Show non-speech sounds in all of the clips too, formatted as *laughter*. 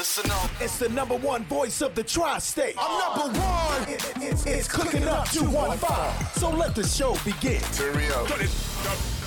Listen up. It's the number one voice of the tri-state. I'm number one. It- it- it's, it's cooking up 215. So let the show begin. Turn me up.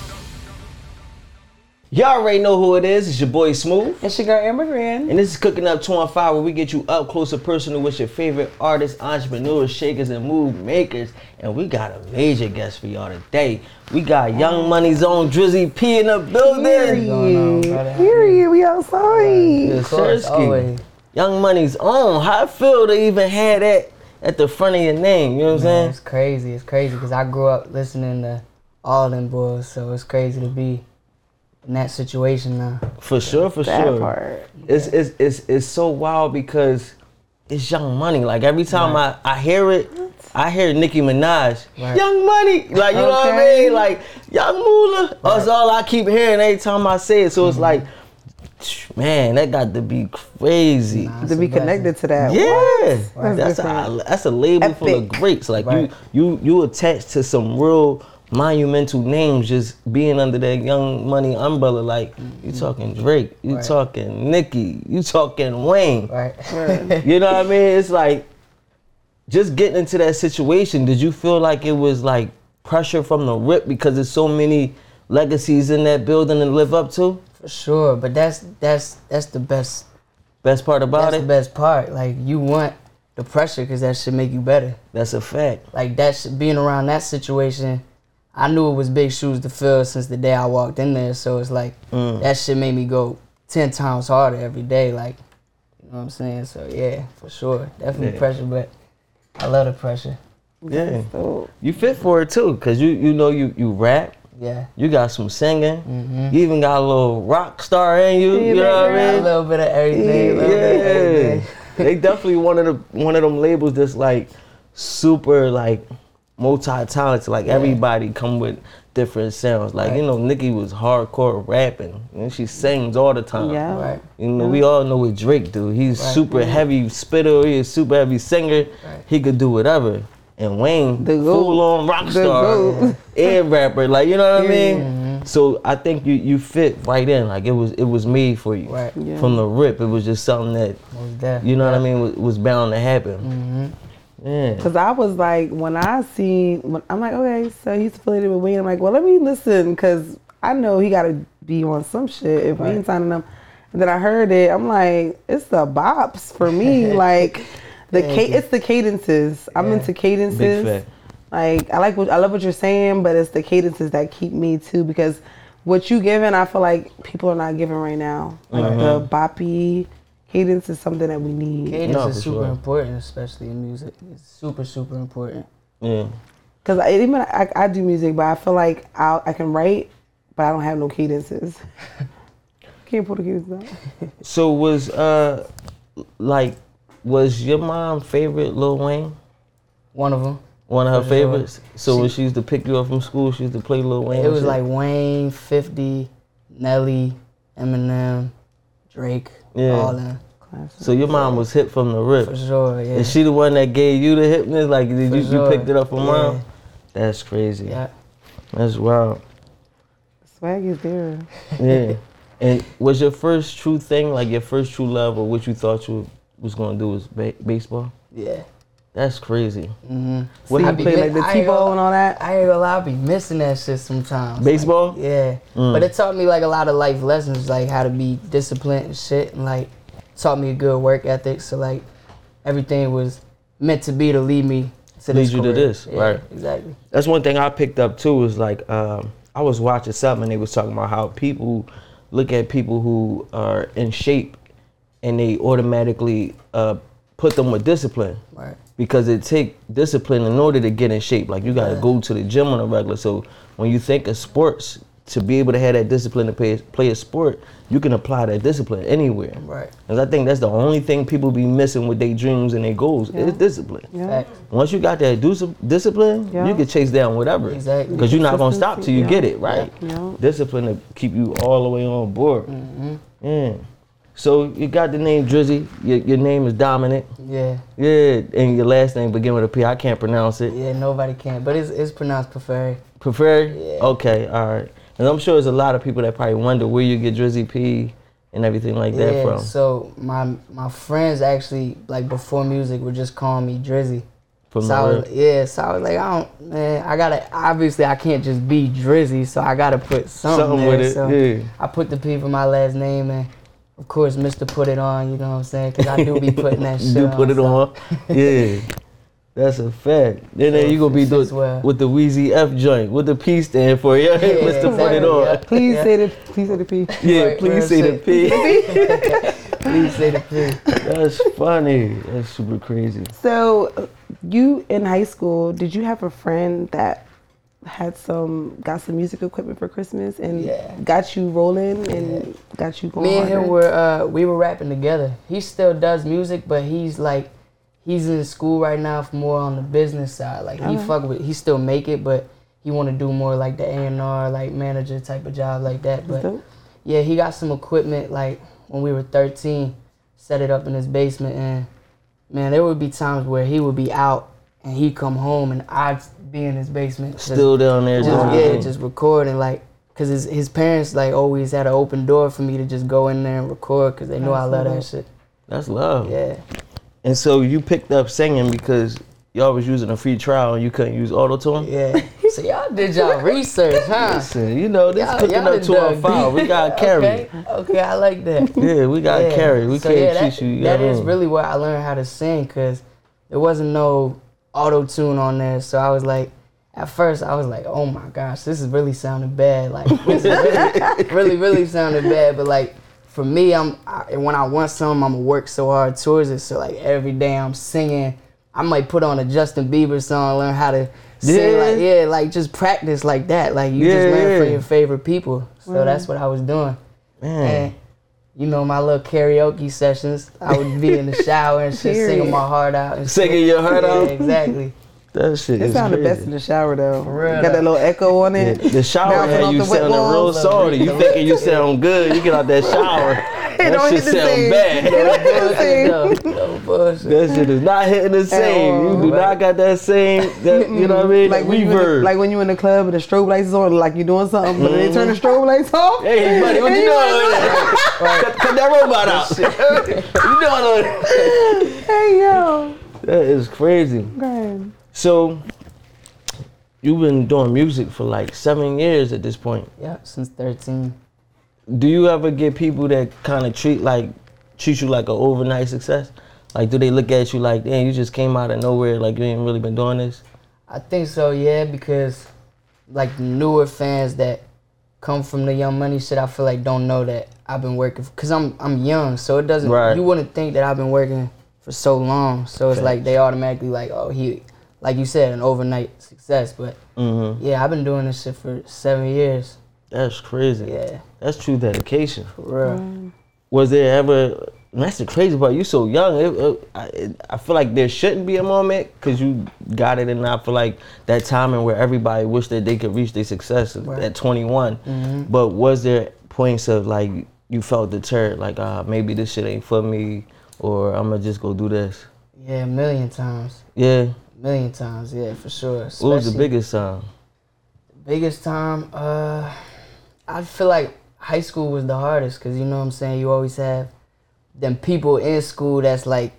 Y'all already know who it is. It's your boy Smooth. It's your girl Amber Grand. And this is Cooking Up 215 where we get you up close and personal with your favorite artists, entrepreneurs, shakers, and move makers. And we got a major guest for y'all today. We got Young Money's own Drizzy P in the building. going? Period. We outside. Yes, Of course, always. Young Money's own. How I feel to even have that at the front of your name. You know what I'm saying? it's crazy. It's crazy because I grew up listening to all them boys, so it's crazy to be in that situation now. For sure, for That sure. part. It's, it's it's it's so wild because it's Young Money. Like every time I, I hear it, I hear Nicki Minaj, Right. Young Money. Like you know what I mean? Like Young Mula. That's all I keep hearing every time I say it. So Mm-hmm. it's like, man, that got to be crazy. Nah, To be blessing. connected to that. Yeah, What? that's different. a that's a label full of Epic. greats. Like Right. you you you attached to some real monumental names just being under that Young Money umbrella. Like you talking Drake, you Mm-hmm. Right. talking Nicki, you talking Wayne. *laughs* Right. You know what I mean? It's like just getting into that situation. Did you feel like it was like pressure from the rip because there's so many legacies in that building to live up to? For sure, but that's that's that's the best. Best part about That's it, the best part. Like you want the pressure because that should make you better. that's a fact. Like that should, being around that situation, I knew it was big shoes to fill since the day I walked in there. So it's like Mm. that shit made me go ten times harder every day. Like you know what I'm saying? So yeah, for sure, definitely Yeah. pressure, but I love the pressure. Yeah. So, You fit for it too, cause you you know you you rap, Yeah. you got some singing, Mm-hmm. you even got a little rock star in you. You know what I A mean? little bit of everything. a little bit of everything. Yeah, everything. they definitely one of the one of them labels that's like super like multi-talented. Like everybody come with different sounds. Like you know, Nicki was hardcore rapping, and she sings all the time. yeah. Right. You know, we all know what Drake do. He's Right. super heavy spitter. He's super heavy singer. Right. He could do whatever. And Wayne, The goat. full on rock star goat. *laughs* and rapper. Like you know what I mean. Mm-hmm. So I think you you fit right in. Like it was it was made for you Right. Yeah. from the rip. It was just something that Most you know what I mean was, was bound to happen. Mm-hmm. Yeah. Cause I was like, when I seen, when, I'm like, okay, so he's affiliated with Wayne. I'm like, well, let me listen, cause I know he got to be on some shit if Wayne Right. signing him. And then I heard it. I'm like, it's the bops for me. *laughs* like, the ca- it's the cadences. I'm into cadences. Like, I like what I love what you're saying, but it's the cadences that keep me too. Because what you giving, I feel like people are not giving right now. Like the boppy cadence is something that we need. Cadence No, is super sure. important, especially in music. It's super, super important. Yeah. Cause I, even I, I do music, but I feel like I I can write, but I don't have no cadences. *laughs* Can't pull the cadence out. *laughs* So was uh like was your mom favorite Lil Wayne? One of them. One of her For sure. favorites. So when she used to pick you up from school, she used to play Lil Wayne. It was like Wayne, 50, Nelly, Eminem, Drake, Yeah. all them. So your mom was hit from the rip. For sure, yeah. Is she the one that gave you the hypness? Like did For you, you picked it up from mom? That's crazy. Yeah. That's wild. Swag is there. Yeah. and was your first true thing, like your first true love, or what you thought you was gonna do was ba- baseball? Yeah. That's crazy. Mm-hmm. What So I you play like the T-ball and all that. I ain't gonna lie, I be missing that shit sometimes. Baseball? Like, yeah. Mm. But it taught me like a lot of life lessons, like how to be disciplined and shit, and like taught me a good work ethic. So like everything was meant to be to lead me to Lead this. you to this, Yeah, right. Exactly. That's one thing I picked up too. Was like um, I was watching something and they was talking about how people look at people who are in shape and they automatically uh, put them with discipline Right. Because it take discipline in order to get in shape. Like you got to Yeah. go to the gym on a regular. So when you think of sports, to be able to have that discipline to play, play a sport, you can apply that discipline anywhere. Right. Because I think that's the only thing people be missing with their dreams and their goals Yeah. is discipline. Yeah. Once you got that dis- discipline, Yeah. you can chase down whatever. Exactly. Because you're not gonna stop till you Yeah. get it, right? Yeah. Discipline to keep you all the way on board. Mm-hmm. Yeah. So you got the name Drizzy. Your, your name is Dominant. Yeah. Yeah, and your last name begin with a P. I can't pronounce it. Yeah. Nobody can, but it's it's pronounced prefer. Prefer? Yeah. Okay, all right. And I'm sure there's a lot of people that probably wonder where you get Drizzy P and everything like that yeah, from? so my my friends actually like before music were just calling me Drizzy. From so I was, yeah, so I was like, I don't, man, I gotta, obviously I can't just be Drizzy, so I gotta put something, Something there. with it, So yeah. I put the P for my last name and of course Mr. Put It On, you know what I'm saying? Cause I do be putting that *laughs* shit do on. put it so- on. Yeah. That's a fact. Then So there you gonna be doing well. with the Weezy F joint. What the P stand for? Yeah, *laughs* Mr. Put it on. yeah. Please Yeah. say the please say the P. *laughs* Yeah, Right, please real say the. P. Please say the P. That's funny. That's super crazy. So, uh, you in high school, did you have a friend that had some got some music equipment for Christmas and Yeah. got you rolling and got you going? Me and him were uh we were rapping together. He still does music, but he's like he's in school right now for more on the business side. Like he Okay. fuck with he still make it, but he want to do more like the A and R like manager type of job like that. But dope. yeah, he got some equipment like when we were 13, set it up in his basement and man, there would be times where he would be out and he'd come home and I'd be in his basement. Still down there just, yeah, thing. just recording like because his, his parents like always had an open door for me to just go in there and record because they know I love that shit. That's love. Yeah, And so you picked up singing because y'all was using a free trial and you couldn't use auto tune. yeah. *laughs* so y'all did y'all *laughs* research, huh? Listen, you know this Y'all- cooking y'all up to our file. We got *laughs* carry. Okay, okay, I like that. Yeah, we got Yeah. carry. We So, can't yeah, that, teach you. you That what really where I learned how to sing because there wasn't no auto tune on there. So I was like, at first I was like, oh my gosh, this is really sounding bad. Like this is really, *laughs* really, really sounding bad. But like for me, I'm I, when I want something, I'm gonna work so hard towards it. So like every day I'm singing. I might put on a Justin Bieber song, learn how to sing. Yeah. Like yeah, like just practice like that. Like you Yeah, just learn from your favorite people. So mm-hmm. that's what I was doing. Man. And you know, my little karaoke sessions, I would be in the *laughs* shower and shit, singing Period. my heart out. And Singing shit. your heart yeah, out? Exactly. *laughs* That shit It is sounded crazy. best in the shower though. For real, Got that little echo on Yeah, it. the shower Bouncing had you the wet sounding real salty. You thinking you sound good. You get out that shower. *laughs* that don't shit hit the sound same. bad. no, *laughs* no bullshit. That shit is not hitting the same. You do all. not got that same, that, you know what I mean? Like when, you in the, like when you in the club and the strobe lights is on, like you doing something, but then they turn the Mm-hmm. strobe lights off. hey, buddy, what you you doing? cut, cut that robot out. *laughs* you doing? Hey yo, That is crazy. okay. So, you've been doing music for like seven years at this point. Yeah, since 13. Do you ever get people that kind of treat like treat you like an overnight success? Like, do they look at you like, damn, you just came out of nowhere, like you ain't really been doing this? I think so, yeah, because like newer fans that come from the Young Money shit, I feel like don't know that I've been working because I'm I'm young, so it doesn't. Right. You wouldn't think that I've been working for so long, so it's like they automatically like, oh, he, like you said, an overnight success. But Mm-hmm. yeah, I've been doing this shit for seven years. That's crazy. Yeah, That's true dedication. for real. Was there ever? and That's the crazy part. You so young. It, it, I, it, I feel like there shouldn't be a moment because you got it, and I feel like that timing where everybody wish that they could reach their success Right. at 21. Mm-hmm. But was there points of like you felt deterred, like uh, maybe this shit ain't for me, or I'm gonna just go do this? Yeah, a million times, Yeah. A million times. Yeah, for sure. What was the biggest time? Biggest time, uh, I feel like high school was the hardest because you know what I'm saying. You always have them people in school that's like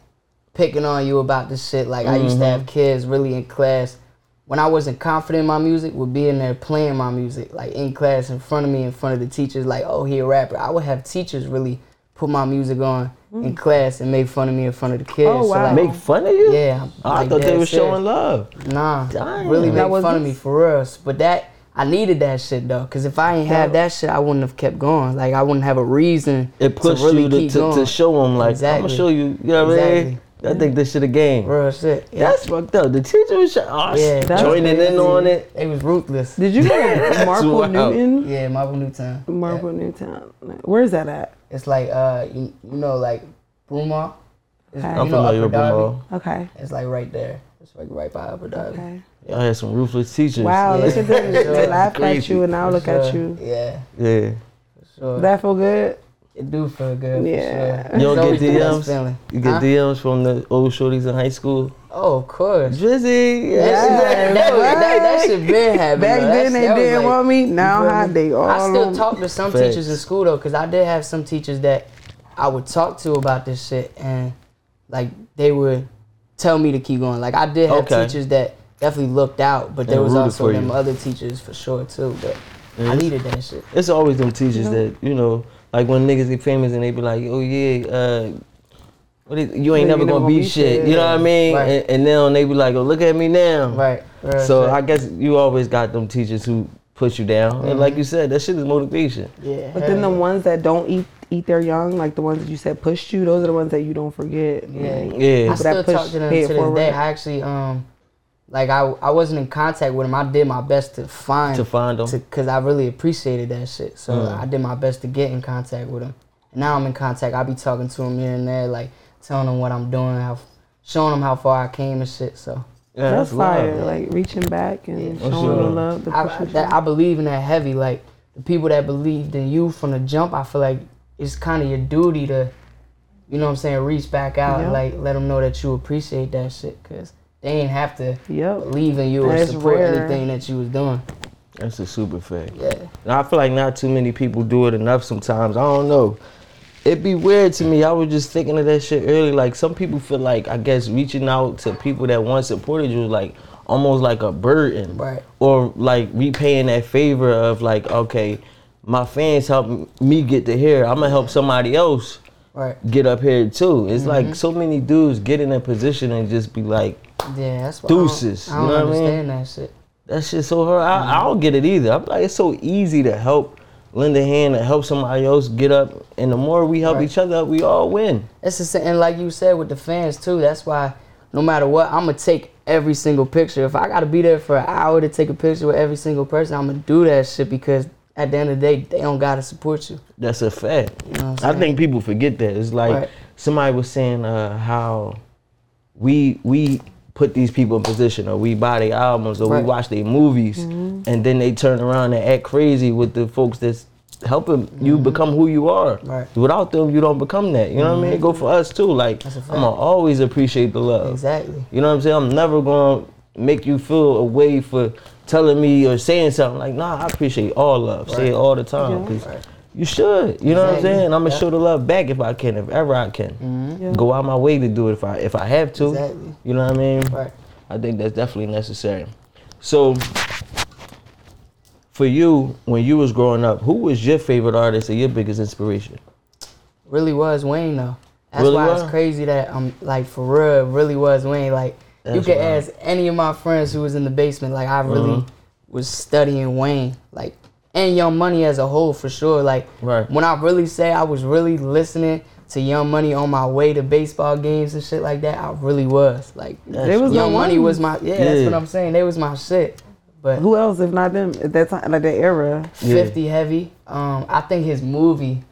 picking on you about this shit. Like I used to have mm-hmm. kids really in class when I wasn't confident in my music, would be in there playing my music like in class in front of me, in front of the teachers. Like, oh, he a rapper. I would have teachers really put my music on in mm. class and make fun of me in front of the kids. Oh, So, wow. like, Make fun of you? yeah, Oh, I thought they dead were showing love. Nah, Damn. really That make was fun of me for real. But that I needed that shit though, cause if I ain't have that shit, I wouldn't have kept going. Like I wouldn't have a reason It pushed to really you to, keep to, going. to show them, like, I'm gonna show you, you know what I mean? I think this shit a game. real shit. Yeah. That's fucked up. The teacher was sh- oh, Yeah, that's joining in on it. They was ruthless. Did you go *laughs* to Marple wild. Newtown? Yeah, Marple Newtown. Marple Yeah. Newtown. Where's that at? It's like uh, you, you know, like Broomall. Okay. I'm know, familiar Upper with Darby? Okay. It's like right there. It's like right by Upper Darby. Okay. Y'all had some ruthless teachers. Wow, Yeah. look at them. *laughs* They Sure. laugh at you and now look For at you. Yeah, Yeah. sure. That feel good? it do feel good. Yeah. Sure. You don't always get the DMs? You get Huh? DMs from the old shorties in high school. Oh, of course. Drizzy, That, yeah. shit, that, was- that, that shit been happening. Back though. then That's- they didn't like- want me. Now how they all I still talk to some Facts. teachers in school though, cause I did have some teachers that I would talk to about this shit, and like they would tell me to keep going. Like I did have Okay. teachers that definitely looked out, but there was also them you. other teachers for sure too. But I Mhm. needed that shit. It's always them teachers that you know, like when niggas get famous and they be like, "Oh yeah, uh, what is, you ain't Yeah, never you gonna be gonna be shit." shit. You know what I mean? Right. And, and then they be like, "Oh, look at me now." Right. Real So shit. I guess you always got them teachers who push you down, and Mm-hmm. like you said, that shit is motivation. yeah. But then the ones that don't eat eat their young, like the ones that you said pushed you, those are the ones that you don't forget. Yeah. Like, Yeah. I still talk to them to this forward. day. I actually um like I I wasn't in contact with him. I did my best to find To find 'em. because I really appreciated that shit. So Mm. I did my best to get in contact with him. And now I'm in contact. I be talking to him here and there, like telling him what I'm doing, how showing him how far I came and shit. So Yeah, that's, love. fire. Like reaching back and For showing sure. the love. The I, I, that, I believe in that heavy. Like the people that believed in you from the jump, I feel like it's kind of your duty to, you know what I'm saying, reach back out and like let them know that you appreciate that shit. Cause they ain't have to Yep. believe in you or That's support rare. anything that you was doing. That's a super fact. Yeah. And I feel like not too many people do it enough sometimes. I don't know. It'd be weird to me. I was just thinking of that shit earlier. Like some people feel like I guess reaching out to people that once supported you is like almost like a burden. Right. Or like repaying that favor of like, okay, my fans help me get to here. I'm gonna help somebody else Right. get up here too. It's Mm-hmm. like so many dudes get in a position and just be like, Yeah, that's what Deuces, I don't, I don't know what I mean? understand that shit. that shit so hard. I, I don't get it either. I'm like, it's so easy to help lend a hand and help somebody else get up. And the more we help Right. each other up, we all win. It's the same, and like you said with the fans too. That's why no matter what, I'm gonna take every single picture. If I gotta be there for an hour to take a picture with every single person, I'm gonna do that shit because at the end of the day, they don't gotta support you. That's a fact. You know I think people forget that. It's like Right. somebody was saying uh, how we we put these people in position, or we buy their albums, or Right. we watch their movies, Mm-hmm. and then they turn around and act crazy with the folks that's helping you become who you are. Mm-hmm. Right. Without them, you don't become that. You know what I mean? Go for us too. Like That's a fact. I'm gonna always appreciate the love. Exactly. You know what I'm saying? I'm never gonna make you feel a way for telling me or saying something like, nah, I appreciate all love. Say it all the time. Yeah. 'Cause Right. you should. You know what I'm saying? I'm gonna Yeah. show the love back if I can, if ever I can. Mm-hmm. Yeah. Go out my way to do it if I if I have to. Exactly. You know what I mean? Right. I think that's definitely necessary. So for you, when you was growing up, who was your favorite artist or your biggest inspiration? Really was Wayne though. That's Really why was? it's crazy that I'm like for real, it really was Wayne. Like you could wild. ask any of my friends who was in the basement. Like I really Mhm. was studying Wayne. Like and Young Money as a whole for sure. Like Right. when I really say I was really listening to Young Money on my way to baseball games and shit like that, I really was. Like They was Young Money was my yeah, that's what I'm saying. They was my shit. But Who else if not them at that time, like that era? Yeah. 50 heavy. Um, I think his movie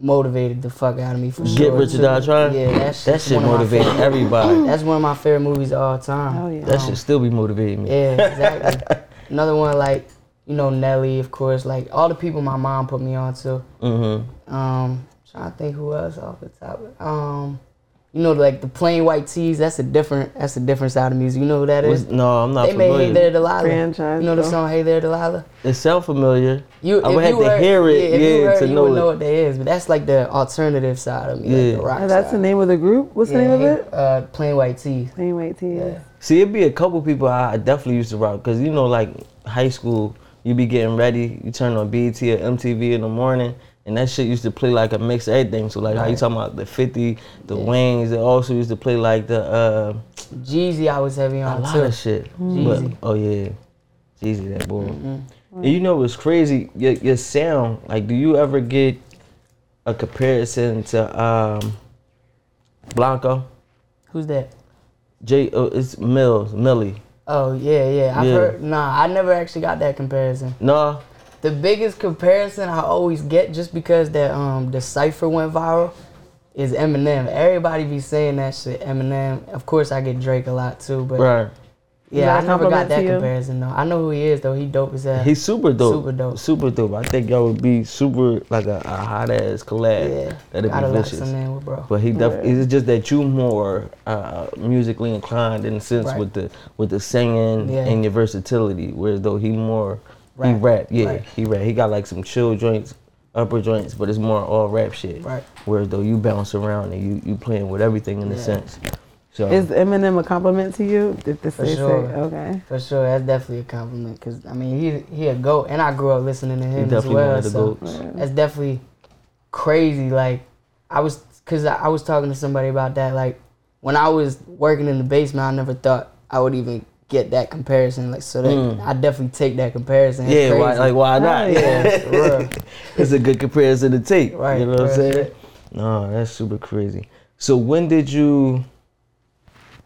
motivated the fuck out of me for Get sure. Rich or too. Die Trying? Yeah, that That shit one motivated everybody. *clears throat* That's one of my favorite movies of all time. Oh, yeah. That Um, should still be motivating me. Yeah, exactly. *laughs* Another one like you know Nelly, of course. Like all the people my mom put me on to. Mm-hmm. Um, trying to think who else off the top. Um, you know like the Plain White T's. That's a different. That's a different side of music. You know who that is? No, I'm not They made Hey. There Delilah. Franchise, You know the though. song Hey There Delilah. It sound familiar. You, I would have you to heard- hear it, if yeah, you heard, to you know would it. know what that is. But that's like the alternative side of me, Yeah. like the rock Oh, that's side. the name of the group. What's the name of it? Uh, plain white tees. Plain White T's. Yeah. See, it'd be a couple people I definitely used to rock because you know, like high school, you be getting ready, you turn on BET or MTV in the morning, and that shit used to play like a mix of everything. So like how you talking about the 50, the Wings, it also used to play like the uh, Jeezy, I was heavy a on lot too. of shit. Jeezy. But oh yeah, Jeezy that boy. And you know what's crazy? Your your sound, like, do you ever get a comparison to um, Blanco? Who's that? J, uh, it's Mills, Millie. Oh yeah, yeah. I've Yeah. heard. Nah, I never actually got that comparison. No, The biggest comparison I always get, just because that um the cipher went viral, is Eminem. Everybody be saying that shit. Eminem. Of course, I get Drake a lot too, but right. Yeah, I Is that a never got that comparison though. I know who he is though. He dope as hell. He's super dope. Super dope. Super dope. I think y'all would be super like a, a hot ass collab. yeah. That'd Gotta be vicious. some with bro. But he definitely it's just that you more uh, musically inclined in the sense Right. with the with the singing Yeah. and your versatility, whereas though he more he Rap. rap, yeah, Right. he rap. He got like some chill joints upper joints, but it's more all rap shit. Right. Whereas though you bounce around and you you playing with everything in a sense. So Is Eminem a compliment to you? If the For say sure. say okay. For sure, that's definitely a compliment. Cause I mean, he he a goat, and I grew up listening to him as well. one of the so goats. that's definitely crazy. Like I was, cause I, I was talking to somebody about that. Like when I was working in the basement, I never thought I would even get that comparison. Like so, that Mm. I definitely take that comparison. Yeah, why, like why not? yeah, *laughs* it's a good comparison to take. Right, You know what I'm saying? No, that's super crazy. So when did you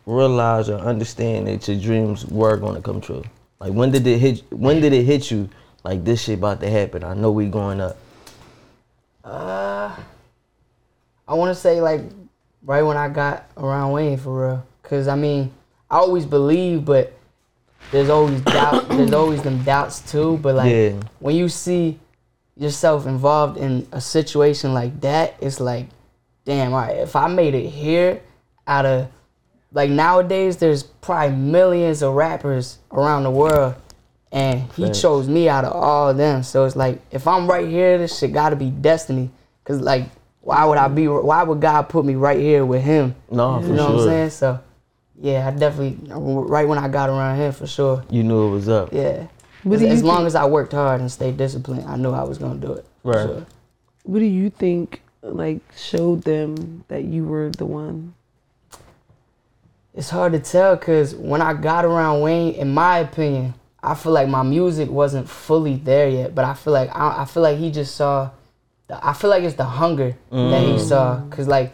realize or understand that your dreams were gonna come true? Like when did it hit when did it hit you like this shit about to happen? I know we going up. Uh, I want to say like right when I got around Wayne for real, cause I mean I always believe, but there's always *coughs* doubt. there's always them doubts too. But like Yeah. when you see yourself involved in a situation like that, it's like, damn, all right, if I made it here, out of like nowadays, there's probably millions of rappers around the world. And he Facts. chose me out of all of them. So it's like, if I'm right here, this shit gotta be destiny. Cause like, why would I be, why would God put me right here with him? No, for sure. You know sure. what I'm saying? So, yeah, I definitely, right when I got around him, for sure. You knew it was up. Yeah. What As, as long think- as I worked hard and stayed disciplined, I knew I was gonna do it. Right. sure. What do you think like showed them that you were the one? It's hard to tell because when I got around Wayne, in my opinion, I feel like my music wasn't fully there yet. But I feel like I, I feel like he just saw. The, I feel like it's the hunger that he mm. saw. Cause like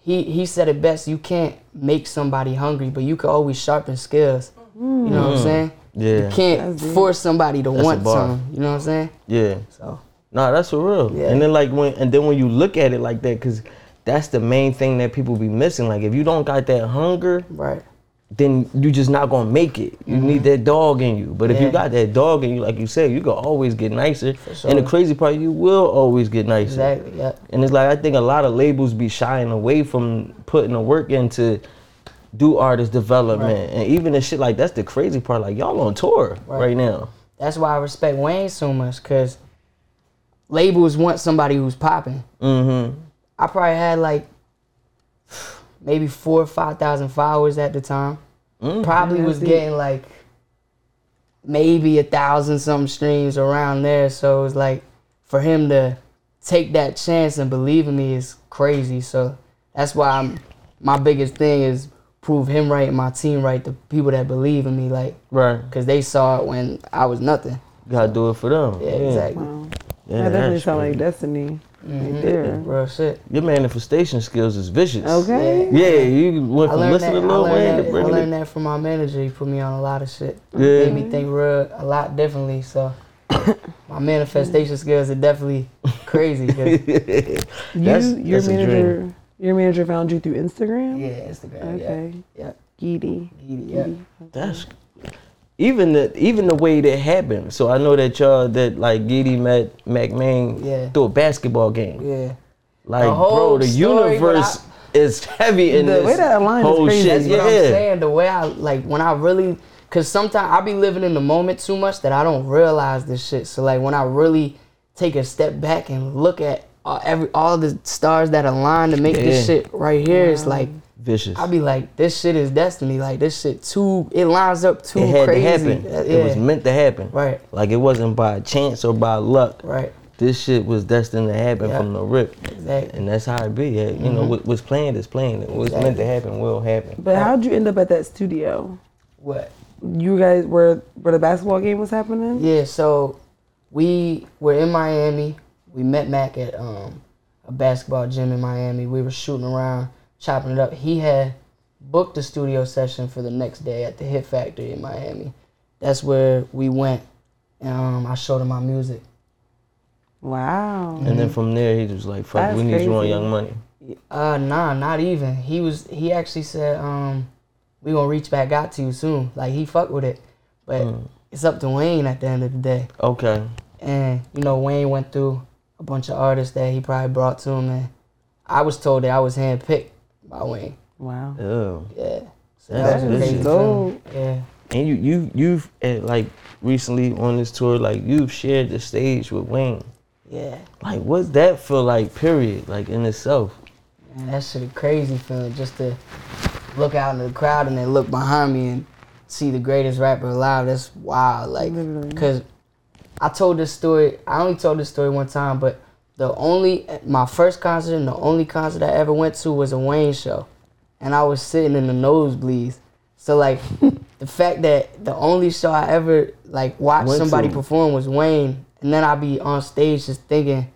he he said it best. You can't make somebody hungry, but you can always sharpen skills. You know what I'm mm. saying? Yeah. You can't force somebody to That's want bar. something. You know what I'm saying? Yeah. So Nah, that's for real. Yeah. And then like when and then when you look at it like that, cause that's the main thing that people be missing. Like if you don't got that hunger, right. then you just not gonna make it. You need that dog in you. But if you Mm-hmm. Got that dog in you, like you said, you can always get nicer. sure. And the crazy part, you will always get nicer. Exactly. Yeah. And it's like I think a lot of labels be shying away from putting the work into do artist development and even the shit like that's the crazy part. Like y'all on tour right, Right. now. That's why I respect Wayne so much, cause labels want somebody who's popping. Mm-hmm. I probably had like maybe four or five thousand followers at the time. Mm. Probably was I getting like maybe a thousand some streams around there. So it was like for him to take that chance and believe in me is crazy. So that's why I'm my biggest thing is prove him right and my team right, the people that believe in me, like, Right. cause they saw it when I was nothing. Gotta do it for them. Yeah, exactly. Wow. Yeah, that definitely that's sound like destiny Mhm. right there. Real shit. Your manifestation skills is vicious. Okay. Yeah, you went from learned listening that. to Lil Wayne to that, I learned it. that from my manager. He put me on a lot of shit. Yeah. Made me think real a lot differently. So *coughs* my manifestation skills are definitely crazy. *laughs* You, That's- your that's a manager, your manager found you through Instagram. yeah, Instagram. Okay. Yeah, yeah, Geedy. yeah. That's even the even the way that happened. So I know that y'all that like Giddy met Mack Maine Yeah. through a basketball game. yeah. Like The whole bro, the story, universe is heavy in this. The this way that line is crazy. shit. That's what I'm saying. The way I like when I really, cause sometimes I be living in the moment too much that I don't realize this shit. So like when I really take a step back and look at uh, every all the stars that align to make Yeah. this shit right here, it's like Vicious. I be like, this shit is destiny. Like this shit too, it lines up too it had crazy. to happen. Uh, It was meant to happen. Right. Like it wasn't by chance or by luck. Right. This shit was destined to happen Yeah. from the rip. Exactly. And that's how it be. Yeah, You know, what, what's planned is planned. What's meant to happen will happen. But how'd you end up at that studio? What? You guys were where the basketball game was happening? Yeah. So we were in Miami. We met Mack at um, a basketball gym in Miami. We were shooting around, chopping it up. He had booked a studio session for the next day at the Hit Factory in Miami. That's where we went. Um, I showed him my music. Wow. And then from there, he was like, "Fuck, That's we need you on. Young Money." Uh, nah, not even. He was. He actually said, um, we gonna reach back out to you soon. Like he fucked with it, but Mm. it's up to Wayne at the end of the day. Okay. And you know, Wayne went through a bunch of artists that he probably brought to him, and I was told that I was handpicked by Wayne. Wow. Oh. Yeah, so That's that was vicious. crazy. Dope. too. Yeah, And you, you, you've uh, like recently on this tour, like you've shared the stage with Wayne. Yeah. Like, what's that feel like? Period. Like in itself. Man, that shit a crazy feeling just to look out in the crowd and then look behind me and see the greatest rapper alive. That's wild. Like, Literally. cause I told this story. I only told this story one time, but the only my first concert and the only concert I ever went to was a Wayne show, and I was sitting in the nosebleeds. So like, *laughs* the fact that the only show I ever like watched Went somebody to. perform was Wayne, and then I'd be on stage just thinking,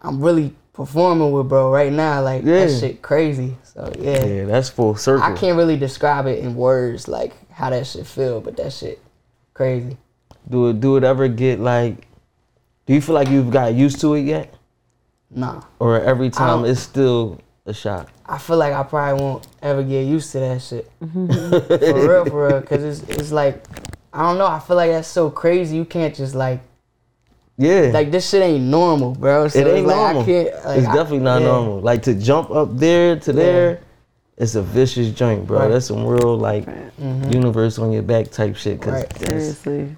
I'm really performing with bro right now. Like Yeah. that shit crazy. So yeah. Yeah, that's full circle. I can't really describe it in words like how that shit feel, but that shit crazy. Do it? Do it ever get like? Do you feel like you've got used to it yet, Nah. or every time it's still a shock? I feel like I probably won't ever get used to that shit. *laughs* for real, for real. Cause it's it's like I don't know, I feel like that's so crazy. You can't just like Yeah. like this shit ain't normal, bro. So it it's ain't like, normal. I can't, like, it's I- definitely not yeah. normal. Like to jump up there to there, it's a vicious joint, bro. Right. That's some real like Mhm. universe on your back type shit. Cause Right. Seriously.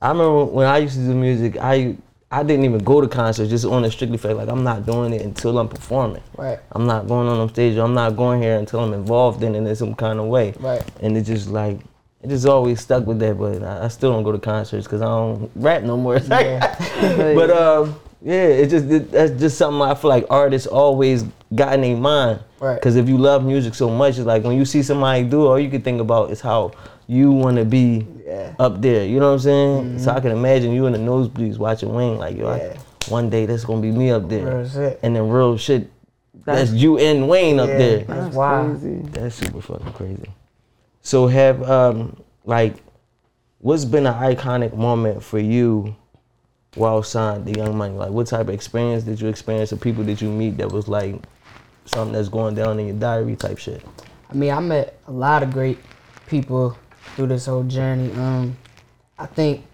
I remember when I used to do music, I I didn't even go to concerts just on a strictly fact like I'm not doing it until I'm performing. Right, I'm not going on stage. I'm not going here until I'm involved in it in some kind of way. right. And it just like it just always stuck with that. But I, I still don't go to concerts because I don't rap no more. Yeah. *laughs* *laughs* but um, yeah, it just it, that's just something I feel like artists always got in their mind. Right. Because if you love music so much, it's like when you see somebody do it, all you can think about is how you want to be Yeah. up there. You know what I'm saying? So I can imagine you in the nosebleeds watching Wayne, like yo, I- one day that's gonna be me up there, and then real shit. That's, That's- you and Wayne up Yeah. there. That's That's wild. crazy. That's super fucking crazy. So have um like what's been an iconic moment for you while signed the Young Money? Like what type of experience did you experience The people that you meet that was like something that's going down in your diary type shit? I mean, I met a lot of great people through this whole journey. Um, I think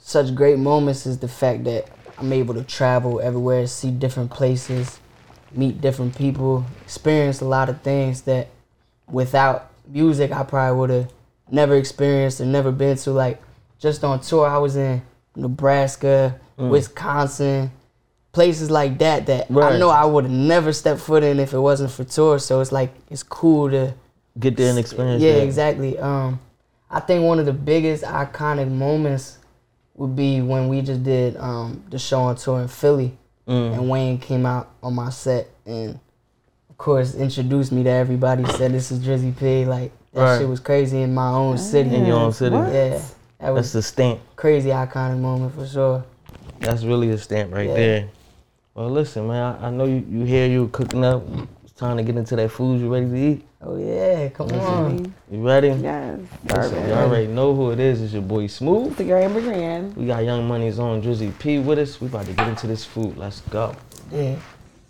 such great moments is the fact that I'm able to travel everywhere, see different places, meet different people, experience a lot of things that without music I probably would have never experienced or never been to. Like just on tour, I was in Nebraska, Wisconsin, places like that that Right. I know I would have never stepped foot in if it wasn't for tour. So it's like it's cool to Get there and experience yeah, that. exactly. Um, I think one of the biggest iconic moments would be when we just did um, the show on tour in Philly, Mm. and Wayne came out on my set and, of course, introduced me to everybody. Said this is Drizzy P. Like that Right. shit was crazy in my own city. In your own city. What? Yeah, that That's was the stamp. crazy iconic moment for sure. That's really a stamp right Yeah. there. Well listen man, I, I know you, you hear you cooking up. It's time to get into that food. You ready to eat? Oh yeah, come on. You ready? Yes. Listen, Garbage. you already know who it is. It's your boy Smooth. The Grand Grand. We got Young Money's own Drizzy P with us. We about to get into this food. Let's go. Yeah.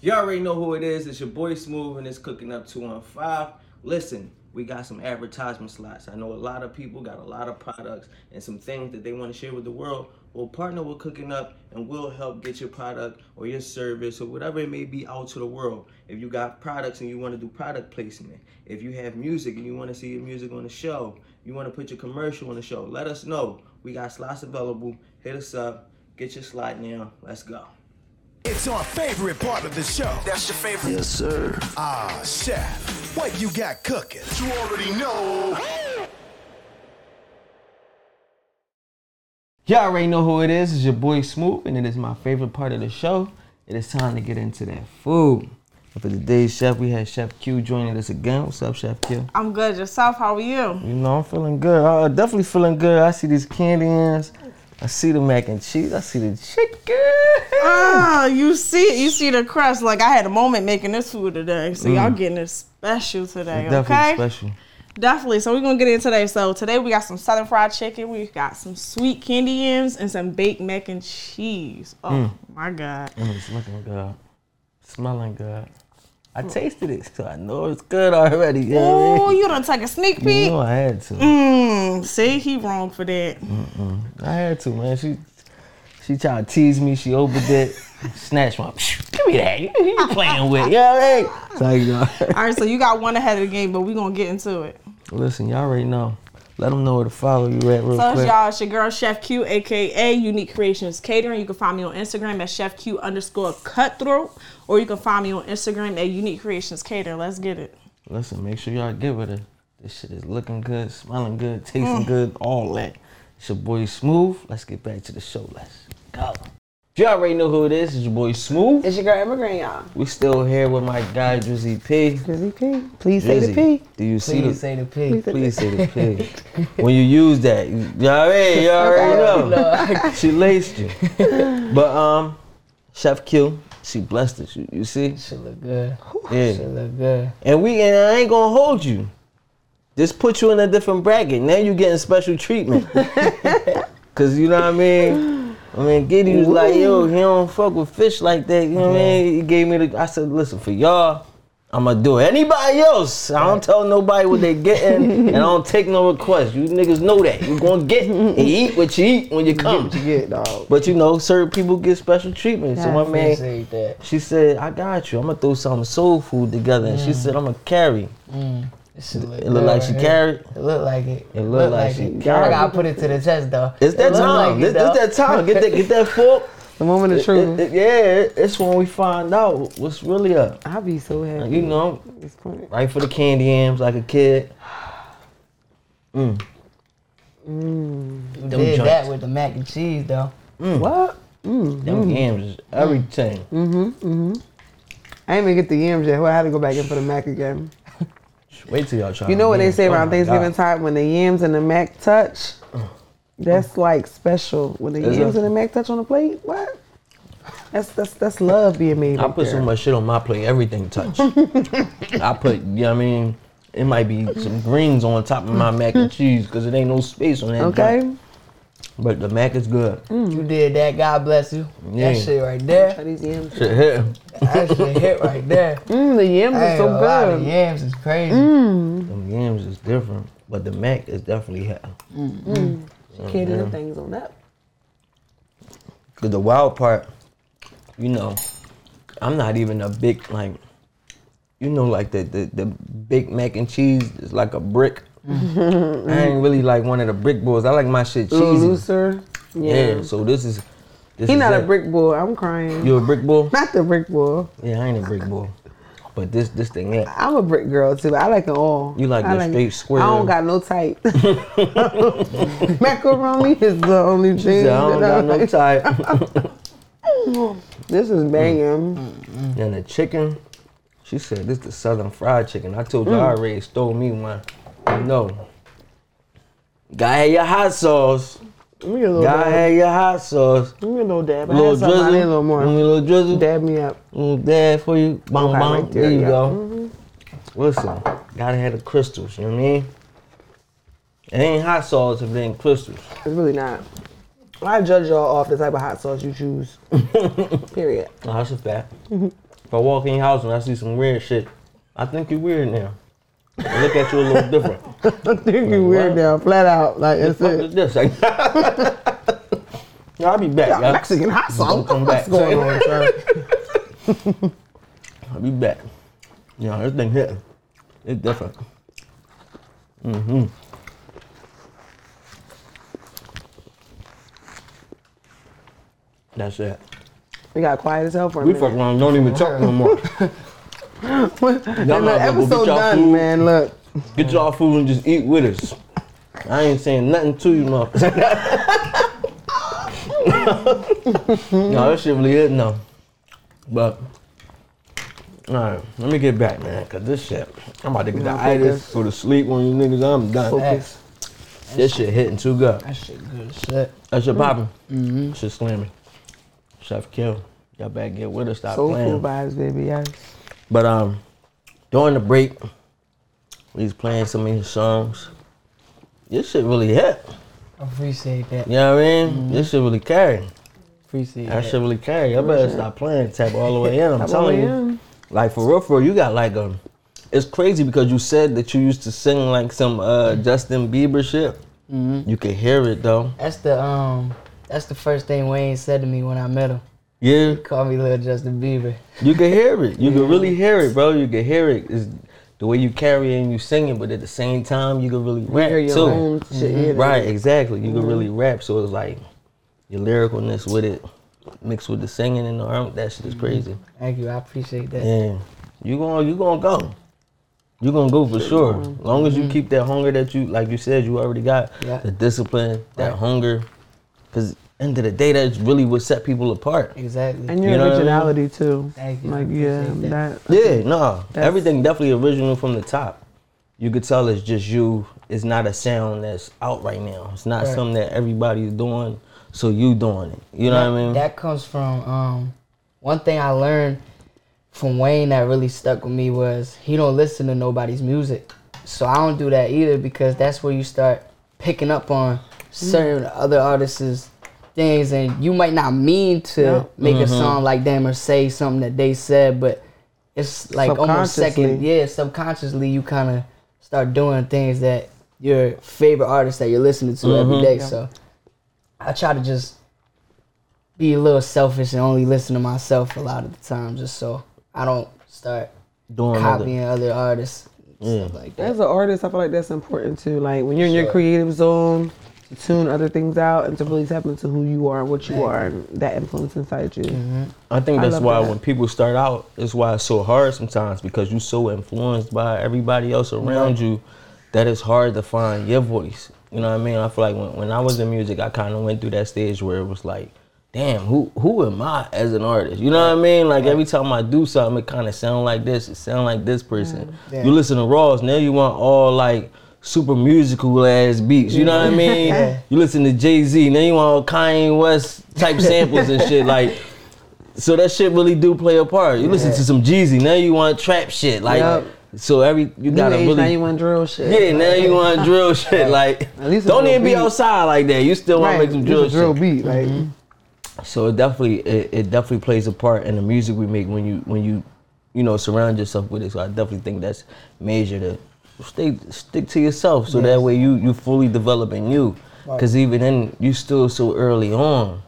You already know who it is. It's your boy Smooth and it's cooking up 215. Listen, we got some advertisement slots. I know a lot of people got a lot of products and some things that they want to share with the world. We'll partner with Cooking Up and we'll help get your product or your service or whatever it may be out to the world. If you got products and you want to do product placement, if you have music and you want to see your music on the show, you want to put your commercial on the show, let us know. We got slots available. Hit us up. Get your slot now. Let's go. It's our favorite part of the show. That's your favorite. Yes, sir. Ah, chef, what you got cooking? You already know. Y'all already know who it is. It's your boy Smooth, and it is my favorite part of the show. It is time to get into that food. And for today's chef, we have Chef Q joining us again. What's up, Chef Q? I'm good. Yourself? How are you? You know, I'm feeling good. Uh, definitely feeling good. I see these candy ends. I see the mac and cheese. I see the chicken. Ah, you see, you see the crust. Like I had a moment making this food today, so y'all getting it special today. It's definitely okay, special. definitely. So we're gonna get in today. So today we got some southern fried chicken. We got some sweet candy yams and some baked mac and cheese. Oh my god. Mm, it's looking good. Smelling good. I tasted it, so I know it's good already. You know what I Oh, you done take a sneak peek? You peek? know I had to. Mmm. See, he wrong for that. Mm-mm. I had to, man. She she tried to tease me. She opened it, *laughs* snatched my. Give me that. You, you playing with? You know what I mean? So, you know. All right, so you got one ahead of the game, but we gonna get into it. Listen, y'all already know. Let them know where to follow you at real So quick. y'all, it's your girl Chef Q, aka Unique Creations Catering. You can find me on Instagram at Chef Q underscore cutthroat, or you can find me on Instagram at Unique Creations Catering. Let's get it. Listen, make sure y'all get with it. This shit is looking good, smelling good, tasting Mm. good, all that. It's your boy Smooth. Let's get back to the show. Let's go. You already know who it is. It's your boy Smooth. It's your girl Evergreen, y'all. We still here with my guy Drizzy P. Drizzy P. Please say the P. do you see Please the? say the P. Please say the P. *laughs* when you use that, you, you know what I? You already know. she laced you. *laughs* But um, Chef Q, she blessed us. You, you see? She look good. Yeah. Shit look good. And we and I ain't gonna hold you. Just put you in a different bracket. Now you getting special treatment. *laughs* Cause you know what I mean? I mean, Giddy was like, yo, he don't fuck with fish like that. You know what I mean? He gave me the I said, listen, for y'all, I'ma do it. Anybody else, I don't tell nobody what they getting *laughs* and I don't take no requests. You niggas know that. You gonna get and *laughs* eat what you eat when you come. What you get, dog? But you know, certain people get special treatment. So my man, she said, I got you. I'm gonna throw some soul food together. And she mm. said, I'm gonna carry. This shit look It looked like she carried. It looked like it. It looked like she it. carried. I gotta put it to the test though. It's that It time. like it, this though. that time. Get that get that *laughs* fork. The moment of truth. it- yeah, it's when we find out what's really up. I'll be so happy. You know, at right for the candy yams like a kid. Mm. You Them did joints. that with the mac and cheese though. Mm. What? Them yams is everything. Mm-hmm. Mm-hmm. I ain't even get the yams yet. Well, I had to go back in for the mac again. Wait till y'all try. You know what they say Oh around Thanksgiving God. time when the yams and the mac touch? That's like special. When the yams and the mac touch on the plate, what? That's that's that's love being made. I right put so much shit on my plate, everything touch. *laughs* I put, you know what I mean? It might be some greens on top of my mac and cheese because it ain't no space on that. Okay. But the mac is good. Mm. You did that. God bless you. Yeah. That shit right there. Try these yams. Shit hit. That shit hit right there. *laughs* Mm, the yams I are ain't so gonna lie, good. The yams is crazy. Mm. Mm. Them yams is different, but the mac is definitely hit. Can't do the things on that. Cause the wild part, you know, I'm not even a big like, you know, like the the, the big mac and cheese is like a brick. I ain't really like one of the brick boys. I like my shit cheesy. looser. Yeah. Yeah. So this is. This He is not a brick boy. I'm crying. You a brick boy? *laughs* Not the brick boy. Yeah, I ain't a brick boy. But this this thing, yeah. I'm a brick girl too. I like it all. You like I the straight square. I don't got no type. *laughs* *laughs* Macaroni is the only thing. said, I don't got no type. This is banging. and the chicken, she said this the southern fried chicken. I told you Mm. I already stole me one. No. Gotta have your hot sauce. Let me get a little Gotta dab. have your hot sauce. Let me get a little dab. A I little had. I drizzle. need a little more. Give me a little drizzle. Dab me up. little dab for you. Bang, Okay, bang. right there, there, you yeah. Mm-hmm. go. Listen, gotta have the crystals, you know what I mean? It ain't hot sauce if it ain't crystals. It's really not. I judge y'all off the type of hot sauce you choose. *laughs* Period. No, that's a fact. If I walk in your house and I see some weird shit, I think you're weird now. I look at you a little different. *laughs* I think you weird what? now, flat out. Like it's fuck this? I'll be back. Yeah, y'all. Mexican hot sauce. Come back. What's going on, sir? I'll be back. Know, this thing hitting. It's different. Mm-hmm. That's it. We got quiet as hell for a We minute. fuck around, don't even talk no more. *laughs* and Y'all the might as well go episode done, food. man. Look. Get y'all food and just eat with us. I ain't saying nothing to you, motherfucker. *laughs* no, that shit really is no. But, alright, let me get back, man, cause this shit, I'm about to get the Nah, itis, go to sleep on you niggas, I'm done. Facts. This shit hitting too good. That shit good shit. That shit popping. Mm-hmm. Shit slamming. Chef Kill, y'all better get with us, stop Soul playing. food vibes, baby. Yes. But um, during the break, we was playing some of his songs. This shit really hit. Appreciate that. You know what I mean? This shit really carry. Appreciate That that. shit really carry. I better stop playing tap all the way in. I'm telling you. Like for real, for real, you got like a. It's crazy because you said that you used to sing like some uh, Justin Bieber shit. Mm-hmm. You could hear it though. That's the um. That's the first thing Wayne said to me when I met him. Yeah, Call me little Justin Bieber. you can hear it. You can really hear it, bro. You can hear it. It's, the way you carry it and you sing it, but at the same time you can really rap Hear your too. own shit. Mm-hmm. yeah, Right, exactly. You can mm-hmm. really rap, so it's like your lyricalness with it mixed with the singing and the arm. That shit is mm-hmm. crazy. Thank you. I appreciate that. Yeah. you gonna you gonna go. You're gonna go for sure. As long as you keep that hunger that you like you said you already got Yeah. the discipline, that Right. hunger. Cause end of the day, that's really what set people apart. Exactly. And your You know what I mean? originality too. Thank you. Like yeah, appreciate that. Yeah, no, everything definitely original from the top. You could tell it's just you. It's not a sound that's out right now. It's not Right. something that everybody's doing, so you doing it. You know that, what I mean? That comes from um, one thing I learned from Wayne that really stuck with me was he don't listen to nobody's music. So I don't do that either because that's where you start picking up on certain other artists' things and you might not mean to Yeah. make a mm-hmm. song like them or say something that they said, but it's like almost second yeah, subconsciously you kinda start doing things that your favorite artist that you're listening to every mm-hmm. day. So I try to just be a little selfish and only listen to myself a lot of the time, just so I don't start doing copying other artists, and Yeah. stuff like that. As an artist, I feel like that's important too. Like when you're in your creative zone, to tune other things out and to really tap into who you are and what you are and that influence inside you. Mm-hmm. I think that's love why that. when people start out, it's why it's so hard sometimes because you're so influenced by everybody else around you that it's hard to find your voice. You know what I mean? I feel like when, when I was in music, I kind of went through that stage where it was like, damn, who who am I as an artist? You know what I mean? Like every time I do something, it kind of sound like this, it sound like this person. Mm. Yeah. You listen to Rawls, now you want all like super musical ass beats. You know what I mean? Yeah. *laughs* You listen to Jay Z, now you want Kanye West type samples and shit. Like, so that shit really do play a part. You listen to some Jeezy, now you want trap shit. Like, Yup. so every you gotta age, really. now you want drill shit. yeah, now you want *laughs* drill shit. Like, At least don't even be outside like that. You still want right. to make some drill a drill shit. beat. Like mm-hmm. So it definitely it, it definitely plays a part in the music we make when you when you you know surround yourself with it. So I definitely think that's major to stay stick to yourself so that way you you fully developing you. Cause even then you still so early on.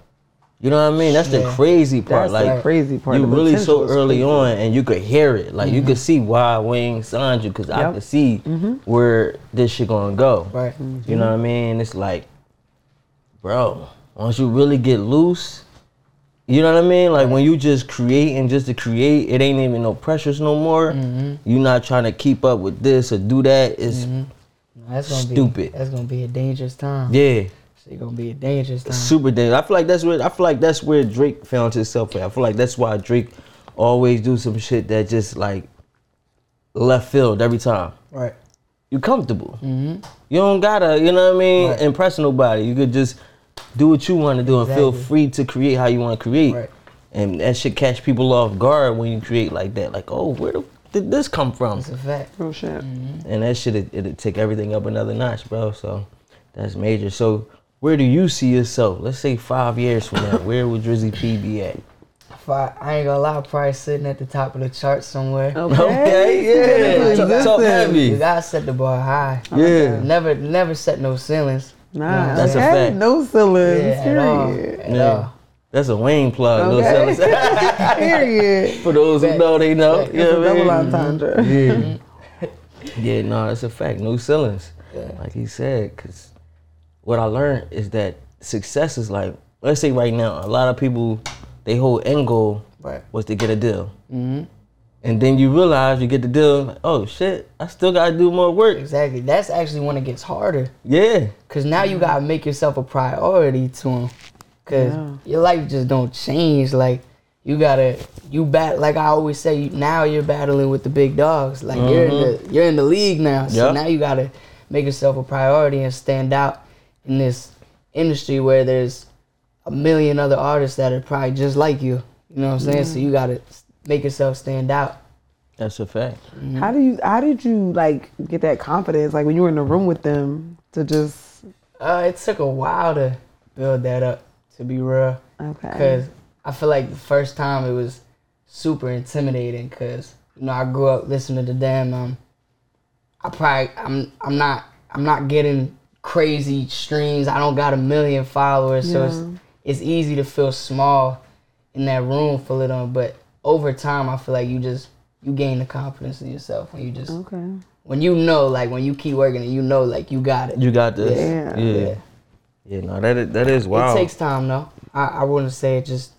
You know what I mean? That's the crazy part. That's like the crazy part. You really so early crazy. on, and you could hear it. Like you mm-hmm. could see why Wayne signed you, cause I could see mm-hmm. where this shit gonna go. Right. You know what I mean? It's like, bro, once you really get loose, you know what I mean? Like when you just creating just to create, it ain't even no pressures no more. Mm-hmm. You're not trying to keep up with this or do that. It's mm-hmm. That's gonna Stupid. Be, that's gonna be a dangerous time. yeah, It's gonna be a dangerous time. super dangerous. I feel like that's where I feel like that's where Drake found himself at. I feel like that's why Drake always do some shit that just like left field every time. Right. you comfortable. Mm-hmm. You don't gotta, you know what I mean, Right. impress nobody. You could just do what you want to do and feel free to create how you want to create. Right. And that should catch people off guard when you create like that. Like, oh, where the, did this come from? It's a fact. real shit. Mm-hmm. And that shit, it, it'll take everything up another notch, bro. So that's major. So where do you see yourself? Let's say five years from now. where would Drizzy P be at? If I, I ain't gonna lie, probably sitting at the top of the chart somewhere. Okay, yeah. Listen. Talk, talk You heavy. gotta set the bar high. Yeah. Never, never set no ceilings. Nah, That's a fact. No ceilings. Yeah, at all. period. At Yeah. all. That's a Wayne plug. Okay. Little sellers. *laughs* *laughs* Period. For those who know, they know. Fact. You It's a what I double mean? entendre. Yeah. yeah, *laughs* no, that's a fact. No ceilings. Yeah. Like he said, because what I learned is that success is like, let's say right now, a lot of people, they whole end goal Right. was to get a deal. Mm-hmm. And then you realize you get the deal, like, oh shit, I still gotta do more work. Exactly. That's actually when it gets harder. Yeah. Cause now you gotta make yourself a priority to them. Cause Yeah. your life just don't change. Like you gotta, you bat. Like I always say, you, now you're battling with the big dogs. Like you're in the, mm-hmm. you're in the league now. So Yep. now you gotta make yourself a priority and stand out in this industry where there's a million other artists that are probably just like you. You know what I'm saying? So you gotta make yourself stand out. That's a fact. How do you? How did you like get that confidence? Like when you were in the room with them to just Uh, it took a while to build that up. To be real. okay. Cause I feel like the first time it was super intimidating. Cause you know I grew up listening to them. Um, I probably I'm I'm not I'm not getting crazy streams. I don't got a million followers, so it's it's easy to feel small in that room full of them. But over time, I feel like you just you gain the confidence in yourself when you just Okay. when you know like when you keep working and you know like you got it. You got this. Yeah. Yeah. Yeah. Yeah. no, that is, that is wild. It takes time though. I, I wouldn't say it just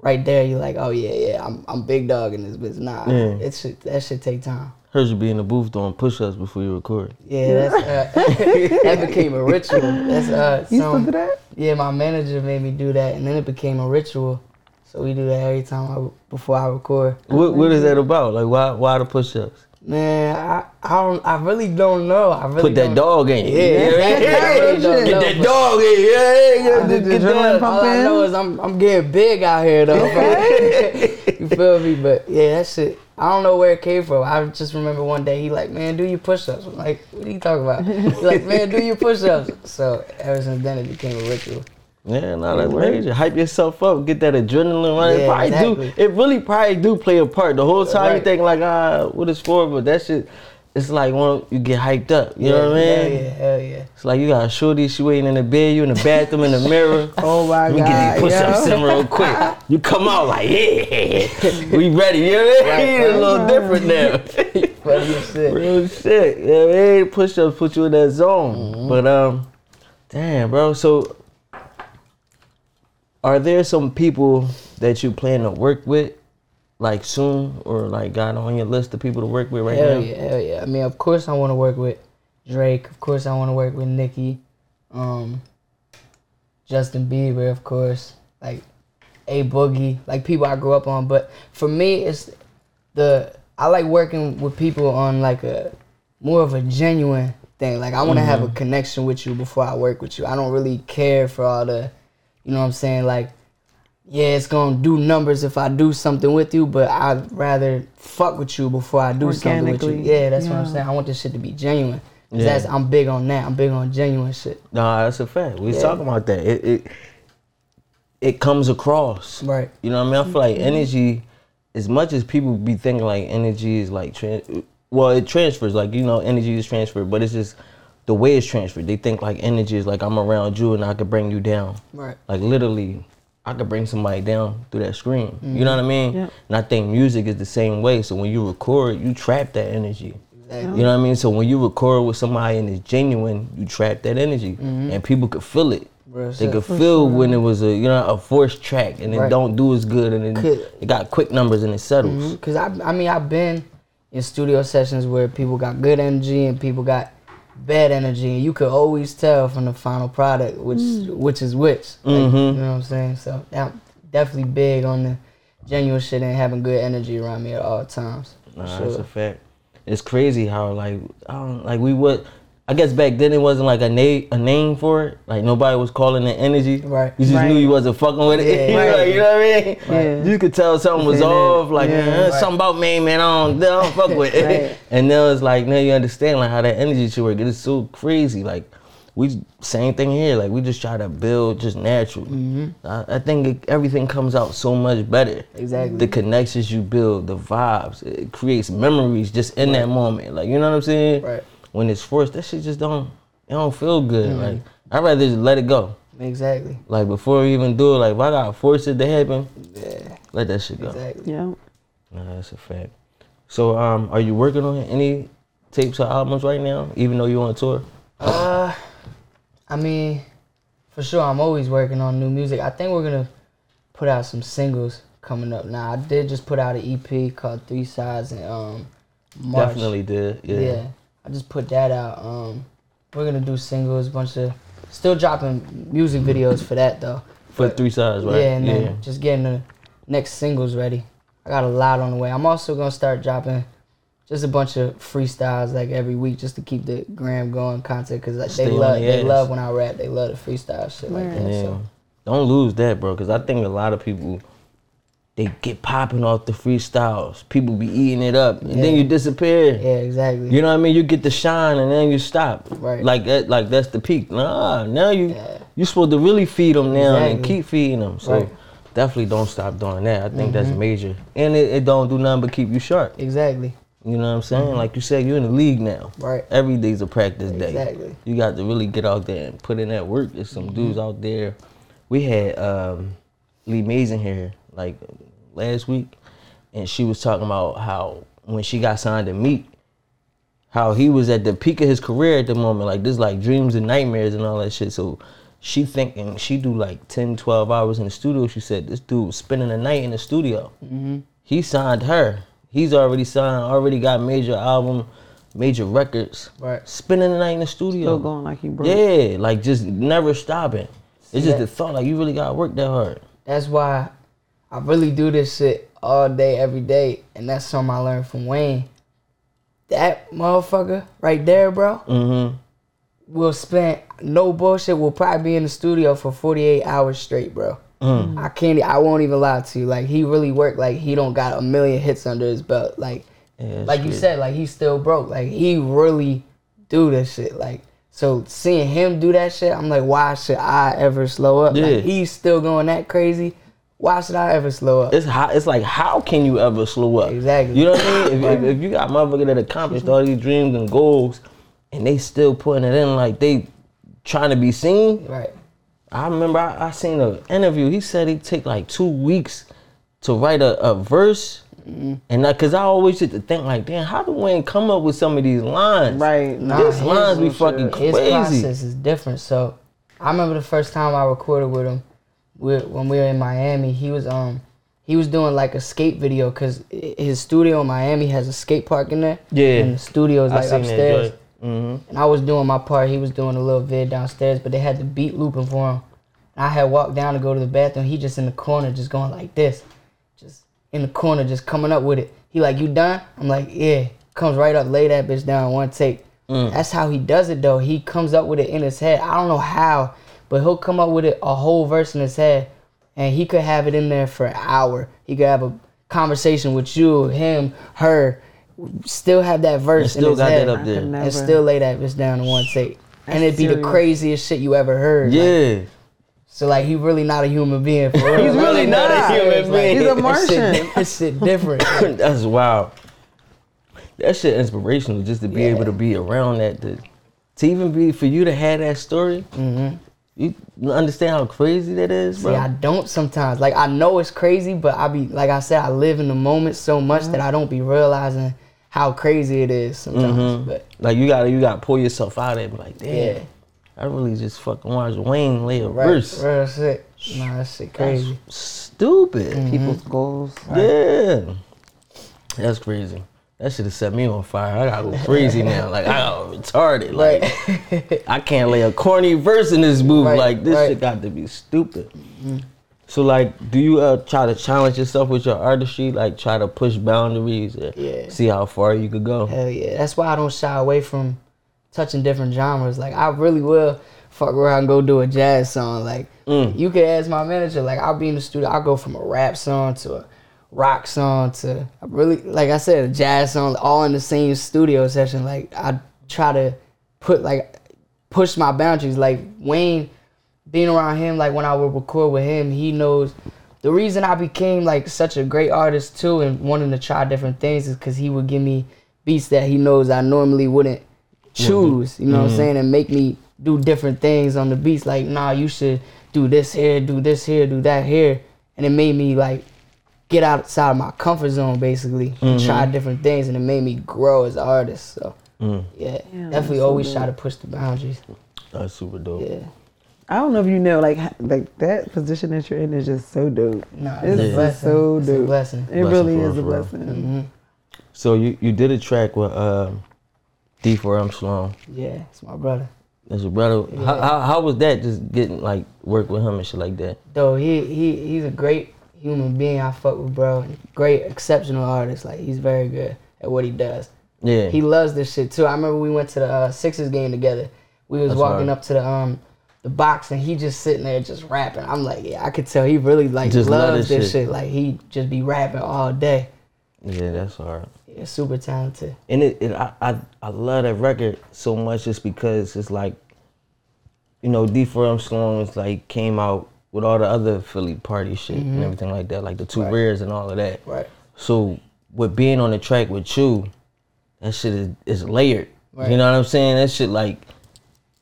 right there. You're like, oh yeah, yeah, I'm I'm big dog in this business. Nah, Yeah. it should that should take time. Heard you be in the booth doing push-ups before you record. Yeah, that's uh, *laughs* that became a ritual. That's uh, You some- still do that? Yeah, my manager made me do that, and then it became a ritual. So we do that every time I before I record. What What is that about? Like, why Why the push-ups? Man, I I don't I really don't know. I really Put that don't- dog in you. Yeah, exactly. *laughs* I really don't Get know, that dog in. you. Yeah, yeah, the get that. pump. All I in? know is I'm I'm getting big out here though. *laughs* you feel me? But yeah, that shit. I don't know where it came from. I just remember one day he like, man, do your push-ups. I'm like, what are you talking about? He like, man, do your push-ups. So ever since then, it became a ritual. Yeah, no, that's major. Hype yourself up, get that adrenaline running. Yeah, probably exactly. do. It really probably do play a part. The whole time you think like, ah, what it's for, but that shit, it's like when you get hyped up. You know what I Hell mean? yeah, hell yeah. It's like you got a shorty, she waiting in the bed, you in the bathroom in the mirror. *laughs* Oh my Let me god. get these push-ups yo. in real quick. You come out like, yeah, we ready. You know what I mean? It's a right. little different now. *laughs* Funny shit. Real shit. You know what I mean? Push-ups put you in that zone. Mm-hmm. But um, damn, bro. So, are there some people that you plan to work with, like soon, or like got on your list of people to work with right Hell now? yeah, hell yeah. I mean, of course, I want to work with Drake. Of course, I want to work with Nicki. Um, Justin Bieber, of course. Like A Boogie, like people I grew up on. But for me, it's the I like working with people on like a more of a genuine thing. Like I want to have a connection with you before I work with you. I don't really care for all the, you know what I'm saying? Like yeah, it's gonna do numbers if I do something with you, but I'd rather fuck with you before I do something with you. Organically, Yeah, that's what I'm saying. I want this shit to be genuine. Yeah. That's I'm big on that. I'm big on genuine shit. Nah, that's a fact. We was Yeah. talking about that. It, it it comes across. Right. You know what I mean? I feel like energy, as much as people be thinking like energy is like, tran- well, it transfers. Like you know, energy is transferred, but it's just the way it's transferred. They think like energy is like I'm around you and I could bring you down. Right. Like literally, I could bring somebody down through that screen. You mm-hmm. know what I mean? Yeah. And I think music is the same way. So when you record, you trap that energy. Exactly. You know what I mean? So when you record with somebody and it's genuine, you trap that energy, mm-hmm. and people could feel it. Real They could feel when it was a you know a forced track and it Right. don't do as good and it, it got quick numbers and it settles. Mm-hmm. Cause I, I mean, I've been in studio sessions where people got good energy and people got bad energy, and you could always tell from the final product which which is which. Like, Mm-hmm. You know what I'm saying? So I'm definitely big on the genuine shit and having good energy around me at all times. Nah, sure. that's a fact. It's crazy how like I don't like we would. I guess back then it wasn't like a name a name for it. Like nobody was calling it energy. Right. You just Right. knew you wasn't fucking with it. Yeah, *laughs* you, know, right. you know what I mean? Yeah. You could tell something was Saying off. Like Yeah. man, Right. something about me, man. I don't, I don't fuck with it. Right. *laughs* And now it's like now you understand like how that energy should work. It's so crazy. Like we same thing here. Like we just try to build just natural. Mm-hmm. I, I think it, everything comes out so much better. Exactly. The connections you build, the vibes, it creates memories just in that moment. Like you know what I'm saying? Right. When it's forced, that shit just don't it don't feel good. Like I'd rather just let it go. Exactly. Like before we even do it, like if I gotta force it to happen, Yeah. let that shit go. Exactly. Yeah. Nah, that's a fact. So um, are you working on any tapes or albums right now, even though you're on tour? Uh, I mean, for sure, I'm always working on new music. I think we're gonna put out some singles coming up. Now, I did just put out an EP called Three Sides in um March. Definitely did. Yeah. Yeah. I just put that out. Um, we're gonna do singles, bunch of still dropping music videos for that though. For three sides, right? Yeah, and then just getting the next singles ready. I got a lot on the way. I'm also gonna start dropping just a bunch of freestyles like every week just to keep the gram going content because like, they love the they ass. love when I rap. They love the freestyle shit like that. Yeah. So Don't lose that, bro, because I think a lot of people they get popping off the freestyles. People be eating it up, and then you disappear. yeah, exactly. You know what I mean? You get the shine, and then you stop. Right. Like that. Like that's the peak. Nah, now you Yeah. you supposed to really feed them now and keep feeding them. So Right. Mm-hmm. definitely don't stop doing that. I think that's major, and it, it don't do nothing but keep you sharp. exactly. You know what I'm saying? Like you said, you're in the league now. Mm-hmm. Right. Every day's a practice day. Exactly. You got to really get out there and put in that work. There's some dudes Mm-hmm. out there. We had um, Lee Mazin here like last week, and she was talking about how when she got signed to Meek, how he was at the peak of his career at the moment, like this, like dreams and nightmares and all that shit. So she thinking she do like 10, 12 hours in the studio. She said this dude was spending the night in the studio. Mm-hmm. He signed her. He's already signed, already got major album, major records. Right. Spending the night in the studio. Still going like he broke. Yeah, like just never stopping. It's just that- the thought, like you really gotta work that hard. That's why I really do this shit all day, every day, and that's something I learned from Wayne. That motherfucker right there, bro, Mm-hmm. will spend no bullshit. Will probably be in the studio for forty eight hours straight, bro. I can't. I won't even lie to you. Like he really worked. Like he don't got a million hits under his belt. Like, Yeah, like you said, like he's still broke. Like he really do this shit. Like so, seeing him do that shit, I'm like, why should I ever slow up? Yeah. Like he's still going that crazy. Why should I ever slow up? It's how, it's like how can you ever slow up? Exactly. You know what I mean? If, if, if you got motherfucker that accomplished all these dreams and goals, and they still putting it in like they trying to be seen. Right. I remember I, I seen an interview. He said he take like two weeks to write a, a verse, Mm-hmm. and that because I always used to think like, damn, how do Wayne come up with some of these lines? Right. Nah, This lines be fucking His crazy. process is different. So I remember the first time I recorded with him, we when we were in Miami. He was um he was doing like a skate video because his studio in Miami has a skate park in there. Yeah. And the studio is like upstairs. Mhm. And I was doing my part. He was doing a little vid downstairs, but they had the beat looping for him. I had walked down to go to the bathroom. He just in the corner, just going like this, just in the corner, just coming up with it. He like, you done? I'm like, yeah. Comes right up, lay that bitch down, one take. That's how he does it though. He comes up with it in his head. I don't know how, but he'll come up with it a whole verse in his head, and he could have it in there for an hour. He could have a conversation with you, him, her, still have that verse And still in his got head that up there. and never. still lay that bitch down in one take. And it'd be the craziest shit you ever heard. Like, Yeah. so like he really not a human being for *laughs* real. He's really not a human being. He's a *laughs* That Martian. shit, that shit different. *laughs* Like, That's wild. That shit inspirational just to be Yeah. able to be around that. To, to even be for you to have that story. Mm-hmm. You understand how crazy that is, See, bro? I don't sometimes. Like I know it's crazy, but I be like I said, I live in the moment so much that I don't be realizing how crazy it is sometimes. Mm-hmm. But like you gotta you gotta pull yourself out of it and like, damn, yeah, I really just fucking watched Wayne lay a right, verse. real shit. Nah, that shit crazy. Stupid. Mm-hmm. People's goals. Yeah. That's crazy. That should have set me on fire. I gotta go crazy now. Like I got retarded. Like Right. I can't lay a corny verse in this movie. Right, like this right. shit got to be stupid. So like, do you uh, try to challenge yourself with your artistry? Like try to push boundaries? Or Yeah. See how far you could go. Hell yeah. That's why I don't shy away from touching different genres. Like I really will fuck around and go do a jazz song. Like Mm. you could ask my manager, like I'll be in the studio, I'll go from a rap song to a rock song to really like I said, a jazz song, all in the same studio session. Like I try to put like push my boundaries. Like Wayne being around him, like when I would record with him, he knows the reason I became like such a great artist too and wanting to try different things is because he would give me beats that he knows I normally wouldn't choose, you know what I'm mm-hmm. saying, and make me do different things on the beats. Like, nah, you should do this here, do this here, do that here. And it made me like get outside of my comfort zone basically and mm-hmm. try different things and it made me grow as an artist. So mm. yeah, Yeah, definitely that's so always dope. try to push the boundaries. That's super dope. Yeah. I don't know if you know, like, like that position that you're in is just so dope. Nah, It's it's a blessing. so It's a dope. blessing. It Blessing really is a real, for real. blessing. Mm-hmm. So you you did a track with um, D4M Sloan. Yeah, it's my brother. That's your brother. How, how how was that? Just getting like work with him and shit like that. Though he he he's a great human being. I fuck with bro. Great exceptional artist. Like he's very good at what he does. Yeah. He loves this shit too. I remember we went to the uh, Sixers game together. We was That's walking hard. up to the um the box and he just sitting there just rapping. I'm like, yeah, I could tell he really like Just love loves this shit. shit. Like he just be rapping all day. yeah, that's hard. Yeah, super talented. and it, it I, I I love that record so much just because it's like, you know, D4M Sloan like came out with all the other Philly party shit and mm-hmm. everything like that, like the two Right. rears and all of that. Right. So with being on the track with you, that shit is, is layered. Right. You know what I'm saying? That shit like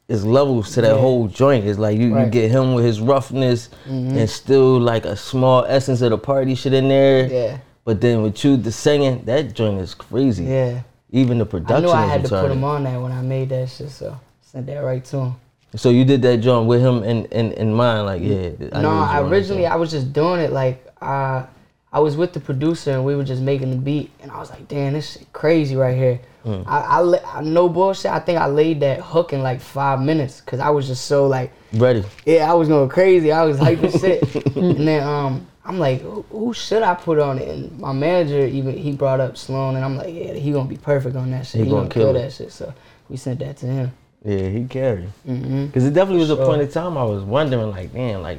is levels to that Yeah. whole joint. It's like you, you get him with his roughness mm-hmm. and still like a small essence of the party shit in there. Yeah. But then with you, the singing, that joint is crazy. Yeah. Even the production. I knew I had to put him on that when I made that shit, so sent that right to him. So you did that joint with him in, in, in mind, like yeah. I no, I originally I was just doing it like uh, I was with the producer and we were just making the beat and I was like, damn, this shit crazy right here. Hmm. I, I, I no bullshit. I think I laid that hook in like five minutes because I was just so like, ready. yeah, I was going crazy. I was hyping *laughs* shit, and then um, I'm like, who, who should I put on it? And my manager even he brought up Sloan, and I'm like, yeah, he gonna be perfect on that shit. He He, gonna gonna, kill kill, that shit. So we sent that to him. Yeah, he carried. hmm Cause it definitely was a point in time I was wondering, like, damn, like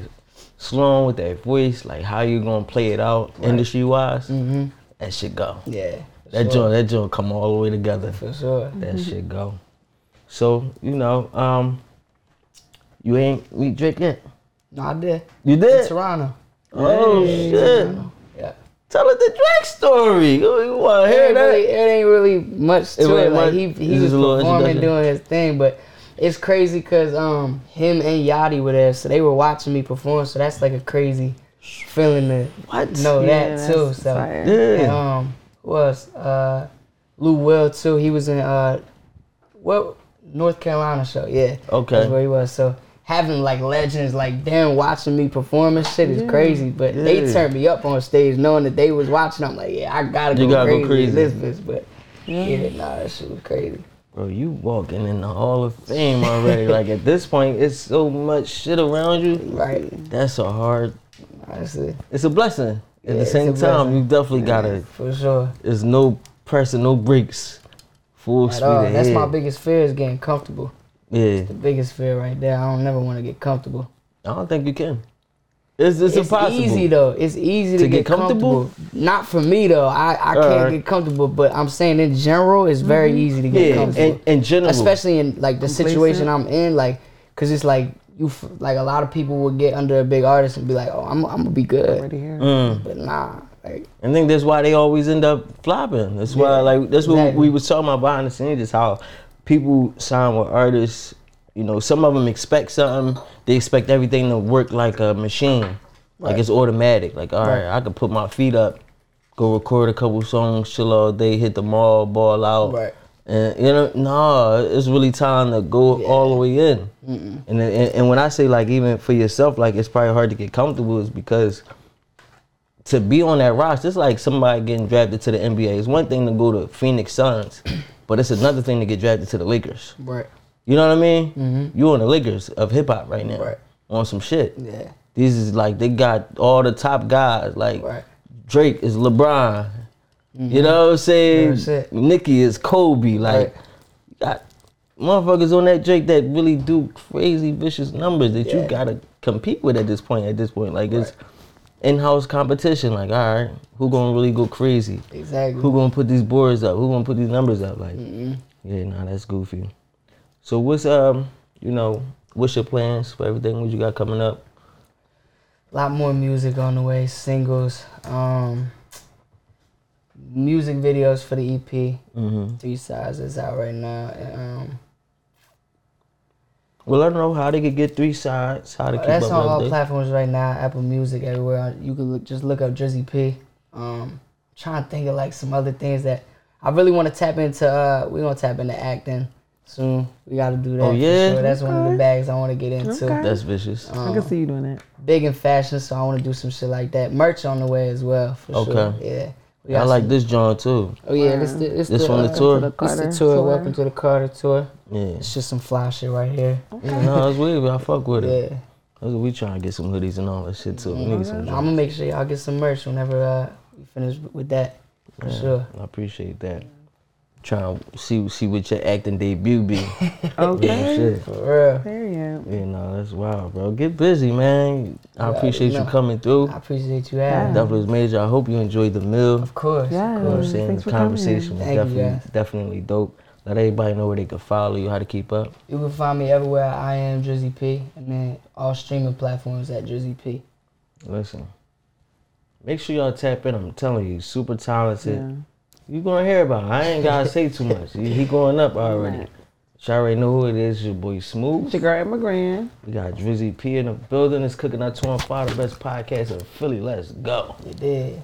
Sloan with that voice, like how you gonna play it out industry wise? hmm That shit go. Yeah. That sure. joint, that joint come all the way together. for sure. That shit go. So you know, um, you ain't meet Drake yet. No, I did. You In did? Toronto. Oh shit! Yeah. Tell us the Drake story. You, you want to It hear ain't, that? really, it ain't really much to It it. ain't Like he It's he just was performing, doing his thing, but it's crazy because um him and Yachty were there, so they were watching me perform. So that's like a crazy feeling to What? know Yeah, that too. So fire. Yeah. and, um who else uh Lou Will too. He was in uh what North Carolina show. Yeah. Okay. That's where he was. So having like legends like them watching me perform and shit is crazy. But they Yeah. turned me up on stage knowing that they was watching. I'm like, yeah, I gotta You go gotta go crazy, in crazy. this bitch. But yeah, nah, that shit was crazy. Bro, you walking in the Hall of Fame already. *laughs* like at this point, it's so much shit around you. Right. That's a hard. Honestly. It's a blessing. At Yeah, the same time, you definitely gotta. For sure. There's no pressing, no breaks. Full At speed all. ahead. That's my biggest fear is getting comfortable. Yeah, The biggest fear right there. I don't never want to get comfortable. I don't think you can. It's it's, It's impossible. easy though. It's easy to, To get get, comfortable? comfortable? Not for me though. I, I can't Alright. get comfortable, but I'm saying in general, it's very easy to get Yeah, comfortable. in, in general. especially in like the Complacent. situation I'm in, like, cause it's like you f- like a lot of people will get under a big artist and be like, oh, I'm, I'm gonna be good, Already here. Mm. but nah, like I think that's why they always end up flopping. That's why, like, that's what exactly. we was talking about behind the scenes. Is how people sign with artists. You know, some of them expect something. They expect everything to work like a machine, like it's automatic. Like, all right, Right. I can put my feet up, go record a couple songs, chill all day, hit the mall, ball out. Right. And you know, no, it's really time to go all the way in. And, and and when I say like even for yourself, like it's probably hard to get comfortable, is because to be on that roster, it's like somebody getting drafted to the NBA. It's one thing to go to Phoenix Suns, but it's another thing to get drafted to the Lakers. right, You know what I mean? You on the Lakers of hip hop right now, Mm-hmm. Right. on some shit. yeah, These is like they got all the top guys. Like right, Drake is LeBron. You know what I'm saying? Nicki is Kobe. Like Right. you got motherfuckers on that Drake that really do crazy vicious numbers that you gotta compete with at this point. At this point, like it's in-house competition. Like, all right, who gonna really go crazy? exactly. Who gonna put these boards up? Who gonna put these numbers up? Like, yeah, nah, that's goofy. So what's um, you know, what's your plans for everything? What you got coming up? A lot more music on the way, singles, um, music videos for the EP. Mm-hmm. Three sides is out right now. And, um, Well, I don't know how they could get three sides. How to keep that's up on all with platforms right now. Apple Music, everywhere. You can look, just look up Drizzy P. Um, trying to think of like some other things that I really want to tap into. Uh, we gonna tap into acting soon. We got to do that. Oh, yeah? sure. that's one of the bags I want to get into. Okay. That's vicious. I can see you doing that. Big in fashion, so I want to do some shit like that. Merch on the way as well, for Okay. sure. Yeah. I like some- this John too. Oh yeah, this the this, This the, one the uh, tour? To the This the Carter tour. Welcome to the Carter tour. Yeah. It's just some fly shit right here. Yeah, no, it's weird, but I fuck with it. Yeah. That's what we trying to get some hoodies and all that shit too. We need some. I'm gonna make sure y'all get some merch whenever uh, we finish with that. For Yeah, sure. I appreciate that. Trying to see see what your acting debut be. Yeah, *laughs* Okay. shit. For real. Period. Yeah, no, that's wild, bro. Get busy, man. I Yeah, appreciate you you coming through. I appreciate you having me. Definitely was major. I hope you enjoyed the meal. Of course. Yeah. Of You know what I'm course. saying? Thanks the for coming. conversation was Thank definitely definitely dope. Let everybody know where they can follow you, how to keep up. You can find me everywhere I am Drizzy P, and then all streaming platforms at Drizzy P. Listen. Make sure y'all tap in. I'm telling you, super talented. Yeah. You gonna hear about it. I ain't gotta say too *laughs* much. He, he going up already. Y'all already know who it is. Your boy Smooth. It's your girl Amber Grand. We got Drizzy P in the building. It's cooking up 2 and 5, the best podcast in Philly. Let's go. You did.